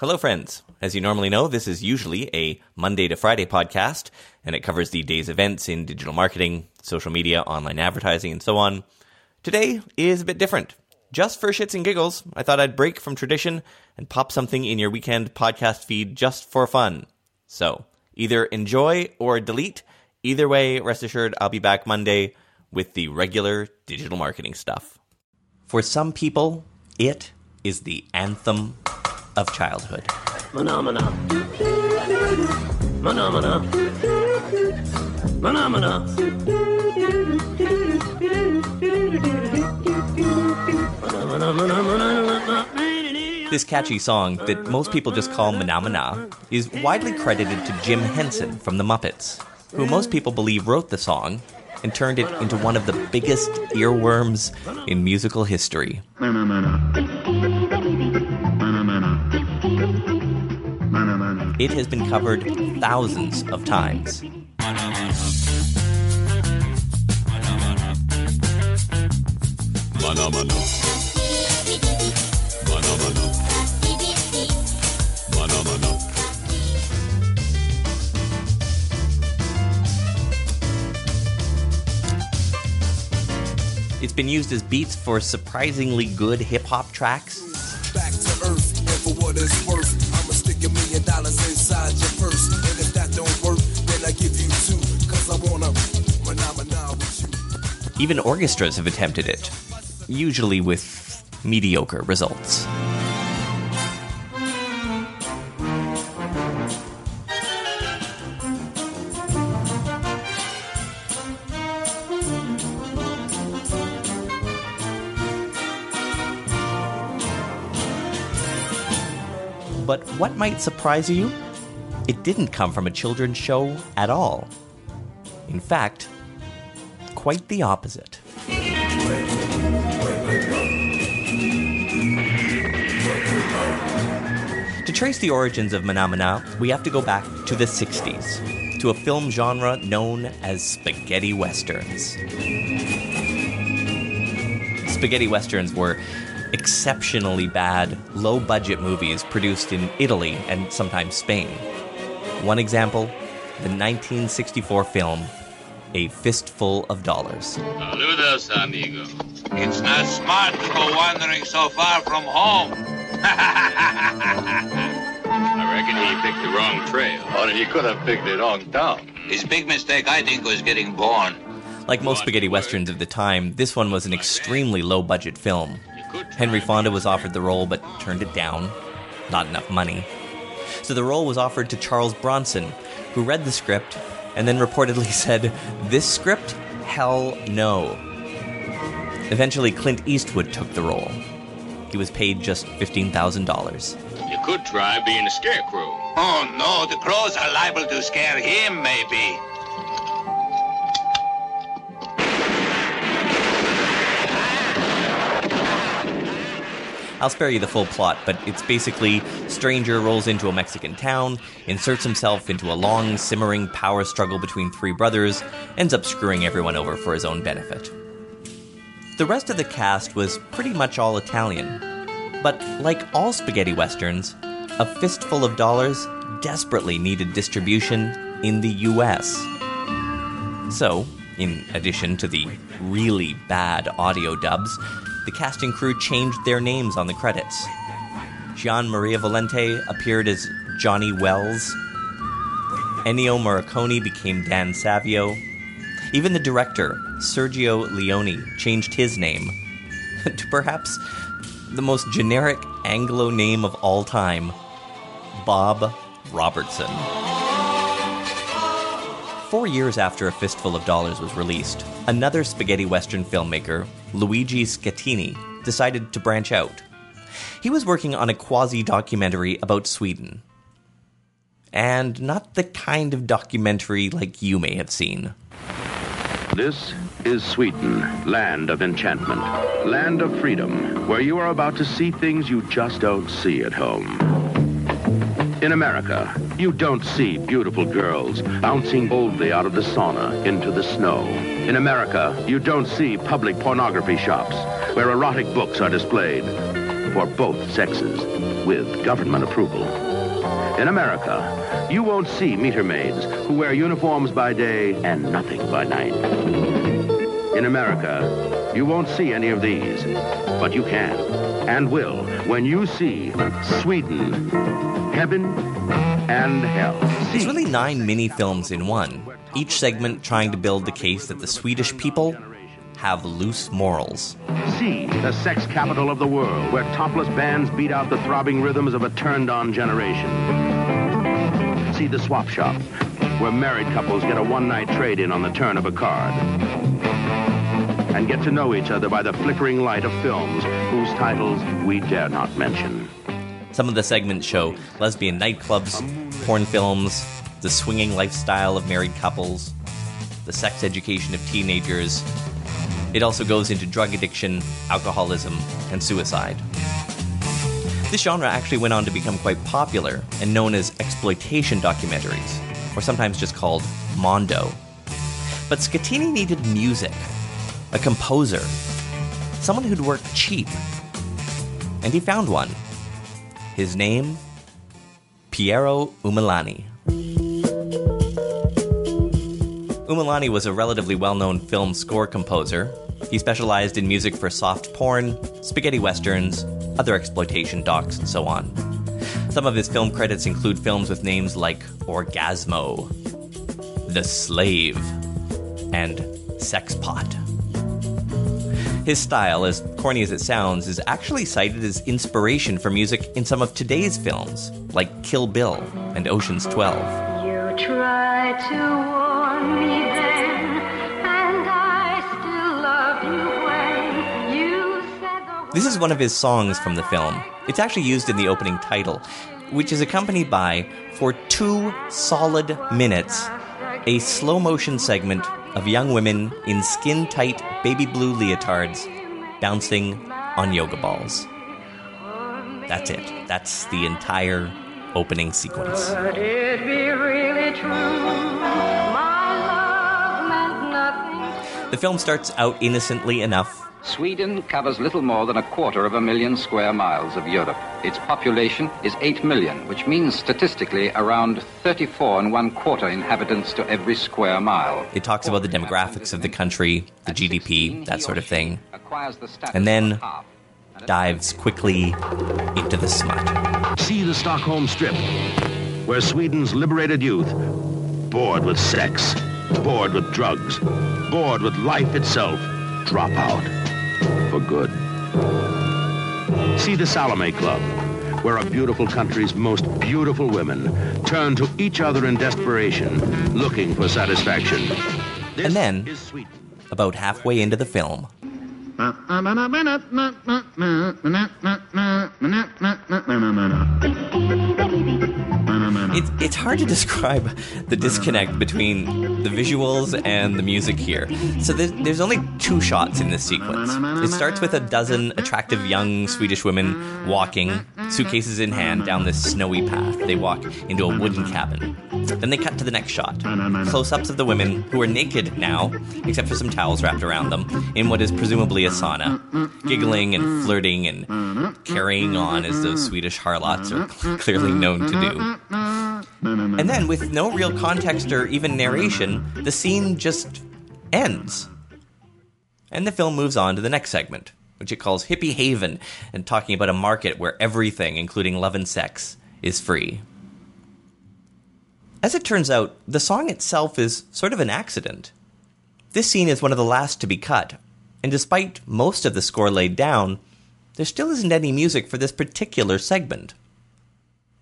Hello, friends. As you normally know, this is usually a Monday to Friday podcast, and it covers the day's events in digital marketing, social media, online advertising, and so on. Today is a bit different. Just for shits and giggles, I thought I'd break from tradition and pop something in your weekend podcast feed just for fun. So, either enjoy or delete. Either way, rest assured I'll be back Monday with the regular digital marketing stuff. For some people, it is the anthem of childhood. Phenomena. Phenomena. Phenomena. This catchy song that most people just call Mana Mana is widely credited to Jim Henson from the Muppets, who most people believe wrote the song and turned it into one of the biggest earworms in musical history. Mana It has been covered thousands of times. It's been used as beats for surprisingly good hip hop tracks. Even orchestras have attempted it, usually with mediocre results. But what might surprise you? It didn't come from a children's show at all. In fact, quite the opposite. To trace the origins of Mana we have to go back to the 60s, to a film genre known as spaghetti westerns. Spaghetti westerns were exceptionally bad, low budget movies produced in Italy and sometimes Spain. One example the 1964 film A Fistful of Dollars. Saludos, amigo. It's not smart to go wandering so far from home. I reckon he picked the wrong trail. Or he could have picked the wrong town. His big mistake, I think, was getting born. Like most spaghetti westerns of the time, this one was an extremely low budget film. Henry Fonda was offered the role but turned it down. Not enough money. So the role was offered to Charles Bronson, who read the script and then reportedly said, This script? Hell no. Eventually, Clint Eastwood took the role. He was paid just $15,000. You could try being a scarecrow. Oh, no, the crows are liable to scare him, maybe. I'll spare you the full plot, but it's basically stranger rolls into a Mexican town, inserts himself into a long, simmering power struggle between three brothers, ends up screwing everyone over for his own benefit. The rest of the cast was pretty much all Italian. But like all spaghetti westerns, A Fistful of Dollars desperately needed distribution in the US. So, in addition to the really bad audio dubs, the cast and crew changed their names on the credits. Gian Maria Volonté appeared as Johnny Wels. Ennio Morricone became Dan Savio. Even the director, Sergio Leone, changed his name to perhaps the most generic Anglo name of all time Bob Robertson. Four years after A Fistful of Dollars was released, another spaghetti western filmmaker, Luigi Scattini, decided to branch out. He was working on a quasi documentary about Sweden. And not the kind of documentary like you may have seen. This is Sweden, land of enchantment, land of freedom, where you are about to see things you just don't see at home. In America, you don't see beautiful girls bouncing boldly out of the sauna into the snow. In America, you don't see public pornography shops where erotic books are displayed for both sexes. with government approval. In America, you won't see meter maids who wear uniforms by day and nothing by night. In America, you won't see any of these, but you can and will when you see Sweden, Heaven and Hell. It's really nine mini films in one, each segment trying to build the case that the Swedish people have loose morals. See the sex capital of the world, where topless bands beat out the throbbing rhythms of a turned-on generation. See the swap shop, where married couples get a one-night trade-in on the turn of a card. And get to know each other by the flickering light of films whose titles we dare not mention. Some of the segments show lesbian nightclubs, porn films, the swinging lifestyle of married couples, the sex education of teenagers. It also goes into drug addiction, alcoholism, and suicide. This genre actually went on to become quite popular and known as exploitation documentaries, or sometimes just called Mondo. But Scattini needed music, a composer, someone who'd work cheap. And he found one. His name? Piero Umiliani. Umiliani was a relatively well known film score composer. He specialized in music for soft porn, spaghetti westerns, other exploitation docs, and so on. Some of his film credits include films with names like Orgasmo, The Slave, and Sex Pot. His style, as corny as it sounds, is actually cited as inspiration for music in some of today's films, like Kill Bill and Ocean's 12. You tried to warn me then, and I still love you when you said the This is one of his songs from the film. It's actually used in the opening title, which is accompanied by, for two solid minutes, a slow motion segment of young women in skin tight baby blue leotards bouncing on yoga balls. That's it. That's the entire opening sequence. The film starts out innocently enough. Sweden covers little more than a quarter of a million square miles of Europe. Its population is 8 million, which means statistically around 34 and one quarter inhabitants to every square mile. It talks about the demographics of the country, the GDP, that sort of thing, acquires the status and then of a half. And at dives quickly into the smut. See the Stockholm Strip, where Sweden's liberated youth, bored with sex, bored with drugs, bored with life itself, drop out for good. See the Salome Club, where a beautiful country's most beautiful women turn to each other in desperation, looking for satisfaction. This And then- is Sweden. About halfway into the film, It, it's hard to describe the disconnect between the visuals and the music here. So there's, there's only two shots in this sequence. It starts with a dozen attractive young Swedish women walking, suitcases in hand, down this snowy path. They walk into a wooden cabin. Then they cut to the next shot. Close ups of the women, who are naked now, except for some towels wrapped around them, in what is presumably a sauna, giggling and flirting and carrying on as those Swedish harlots are clearly known to do. And then, with no real context or even narration, the scene just ends. And the film moves on to the next segment, which it calls Hippie Haven, and talking about a market where everything, including love and sex, is free. As it turns out, the song itself is sort of an accident. This scene is one of the last to be cut, and despite most of the score laid down, there still isn't any music for this particular segment.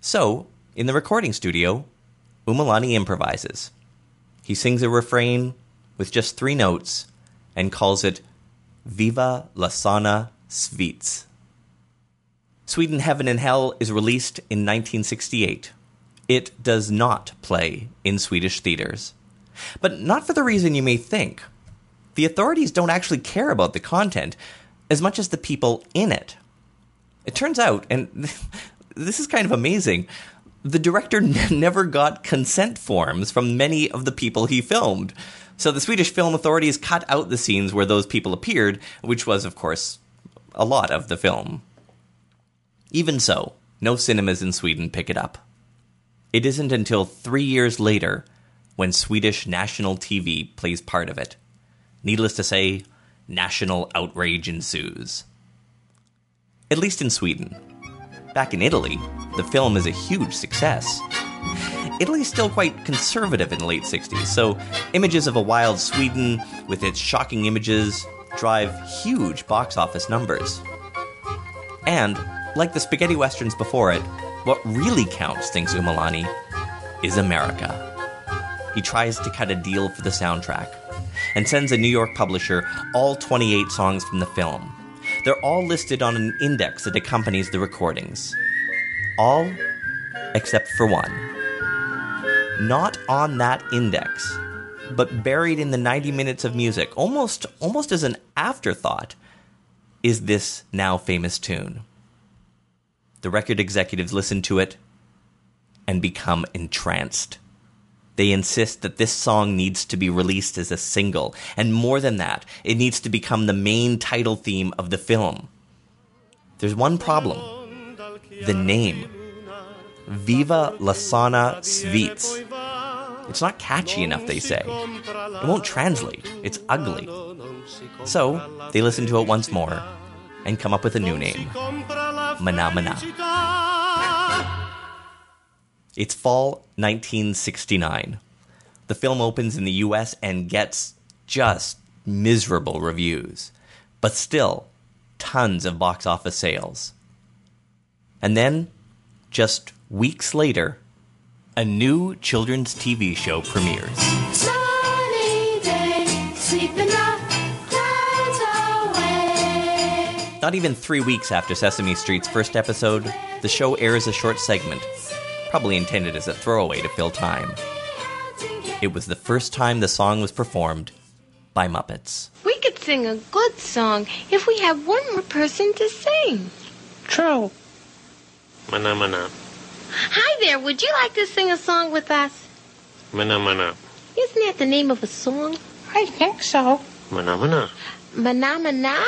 So, in the recording studio, Umiliani improvises. He sings a refrain with just three notes and calls it Viva la Sana Svits. Sweden Heaven and Hell is released in 1968. It does not play in Swedish theaters. But not for the reason you may think. The authorities don't actually care about the content as much as the people in it. It turns out, and this is kind of amazing, the director n- never got consent forms from many of the people he filmed. So the Swedish film authorities cut out the scenes where those people appeared, which was, of course, a lot of the film. Even so, no cinemas in Sweden pick it up. It isn't until three years later when Swedish national TV plays part of it. Needless to say, national outrage ensues. At least in Sweden. Back in Italy, the film is a huge success. Italy's still quite conservative in the late 60s, so images of a wild Sweden with its shocking images drive huge box office numbers. And, like the spaghetti westerns before it, what really counts, thinks Umiliani, is America. He tries to cut a deal for the soundtrack and sends a New York publisher all 28 songs from the film. They're all listed on an index that accompanies the recordings. All except for one. Not on that index, but buried in the 90 minutes of music, almost almost as an afterthought, is this now famous tune. The record executives listen to it and become entranced. They insist that this song needs to be released as a single, and more than that, it needs to become the main title theme of the film. There's one problem the name Viva La Sana Svits. It's not catchy enough, they say. It won't translate, it's ugly. So, they listen to it once more and come up with a new name Mana Mana. It's fall 1969. The film opens in the US and gets just miserable reviews, but still tons of box office sales. And then, just weeks later, a new children's TV show premieres. Day, sweeping the clouds away. Not even three weeks after Sesame Street's first episode, the show airs a short segment, probably intended as a throwaway to fill time. It was the first time the song was performed by Muppets. We could sing a good song if we had one more person to sing. True. Mana mana. Hi there, would you like to sing a song with us? Mana mana. Isn't that the name of a song? I think so. Mana mana. Mana Mana?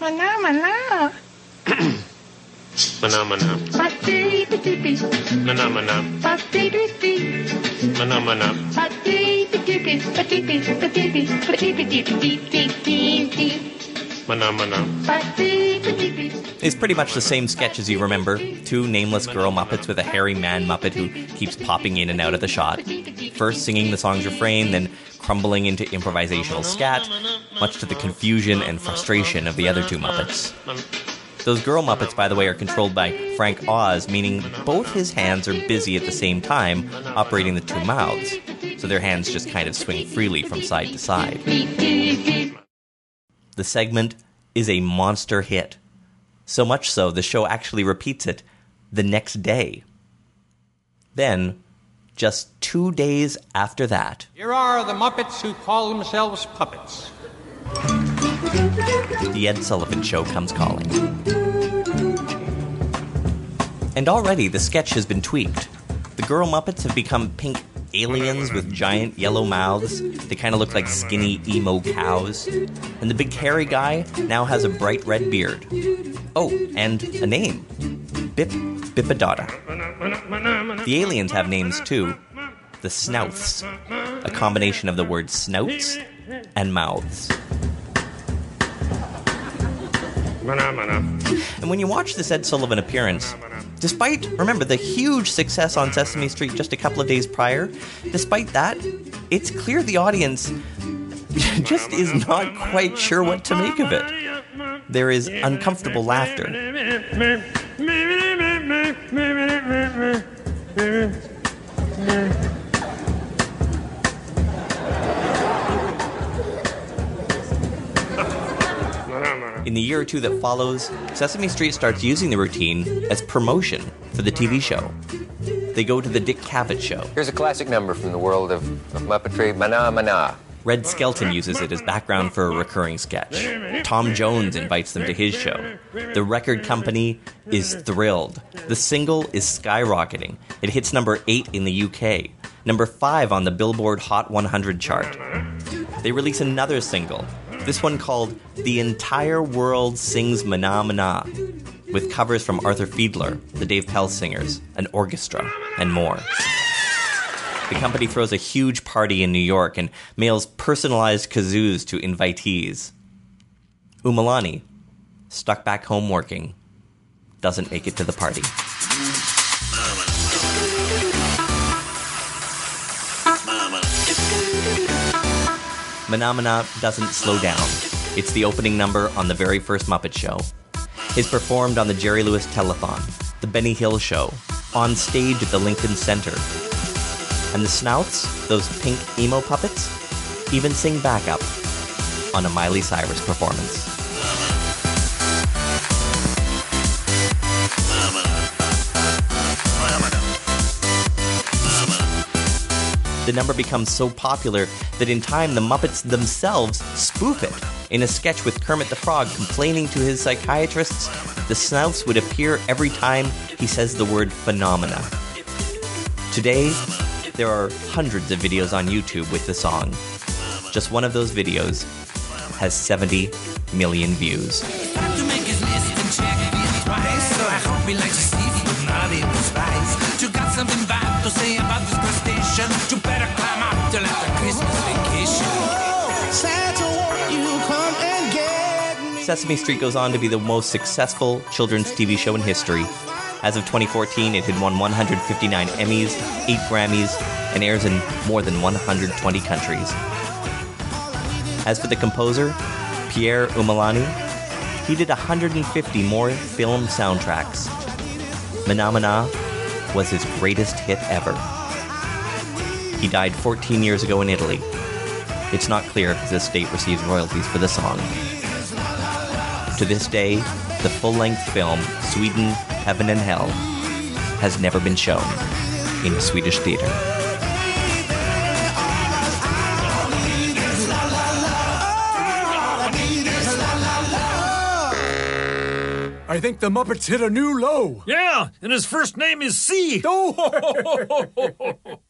Mana mana. Mana mana. Ba-dee-ba-dee-bee, Mana mana. ba-dee-dee-dee, Mana mana. ba-dee-ba-dee-bee, ba-dee-bee, ba-dee-bee, ba-dee-ba-dee-dee-dee-dee-dee, Mana mana. ba-dee-ba-dee-bee. It's pretty much the same sketch as you remember two nameless girl Muppets with a hairy man Muppet who keeps popping in and out of the shot. First singing the song's refrain, then crumbling into improvisational scat, much to the confusion and frustration of the other two Muppets. Those girl Muppets, by the way, are controlled by Frank Oz, meaning both his hands are busy at the same time, operating the two mouths. So their hands just kind of swing freely from side to side. The segment is a monster hit. So much so, the show actually repeats it the next day. Then, just two days after that, Here are the Muppets who call themselves puppets. The Ed Sullivan Show comes calling. And already the sketch has been tweaked. The girl Muppets have become pink aliens with giant yellow mouths. They kind of look like skinny emo cows. And the big hairy guy now has a bright red beard. Oh, and a name Bip Bippadotta. The aliens have names too. The Snowths, a combination of the words snouts and mouths. And when you watch this Ed Sullivan appearance, despite, remember, the huge success on Sesame Street just a couple of days prior, despite that, it's clear the audience just is not quite sure what to make of it. There is uncomfortable laughter. In the year or two that follows, Sesame Street starts using the routine as promotion for the TV show. They go to the Dick Cavett show. Here's a classic number from the world of, of Muppetry, Mana Mana. Red Skelton uses it as background for a recurring sketch. Tom Jones invites them to his show. The record company is thrilled. The single is skyrocketing. It hits number 8 in the UK, number 5 on the Billboard Hot 100 chart. They release another single, this one called The Entire World Sings Mana. with covers from Arthur Fiedler, the Dave Pell Singers, an orchestra, and more. The company throws a huge party in New York and mails personalized kazoos to invitees. Umiliani, stuck back home working, doesn't make it to the party. Manamana doesn't slow down. It's the opening number on the very first Muppet Show. It's performed on the Jerry Lewis Telethon, the Benny Hill Show, on stage at the Lincoln Center. And the Snouts, those pink emo puppets, even sing backup on a Miley Cyrus performance. The number becomes so popular that in time the Muppets themselves spoof it in a sketch with Kermit the Frog complaining to his psychiatrists the snouts would appear every time he says the word phenomena. Today, there are hundreds of videos on YouTube with the song. Just one of those videos has 70 million views. Sesame Street goes on to be the most successful children's TV show in history. As of 2014, it had won 159 Emmys, 8 Grammys, and airs in more than 120 countries. As for the composer, Pierre Umiliani, he did 150 more film soundtracks. Manamana was his greatest hit ever. He died 14 years ago in Italy. It's not clear if his state receives royalties for the song. To this day, the full length film, Sweden, Heaven and Hell, has never been shown in a Swedish theater. I think the Muppets hit a new low. Yeah, and his first name is C. Oh.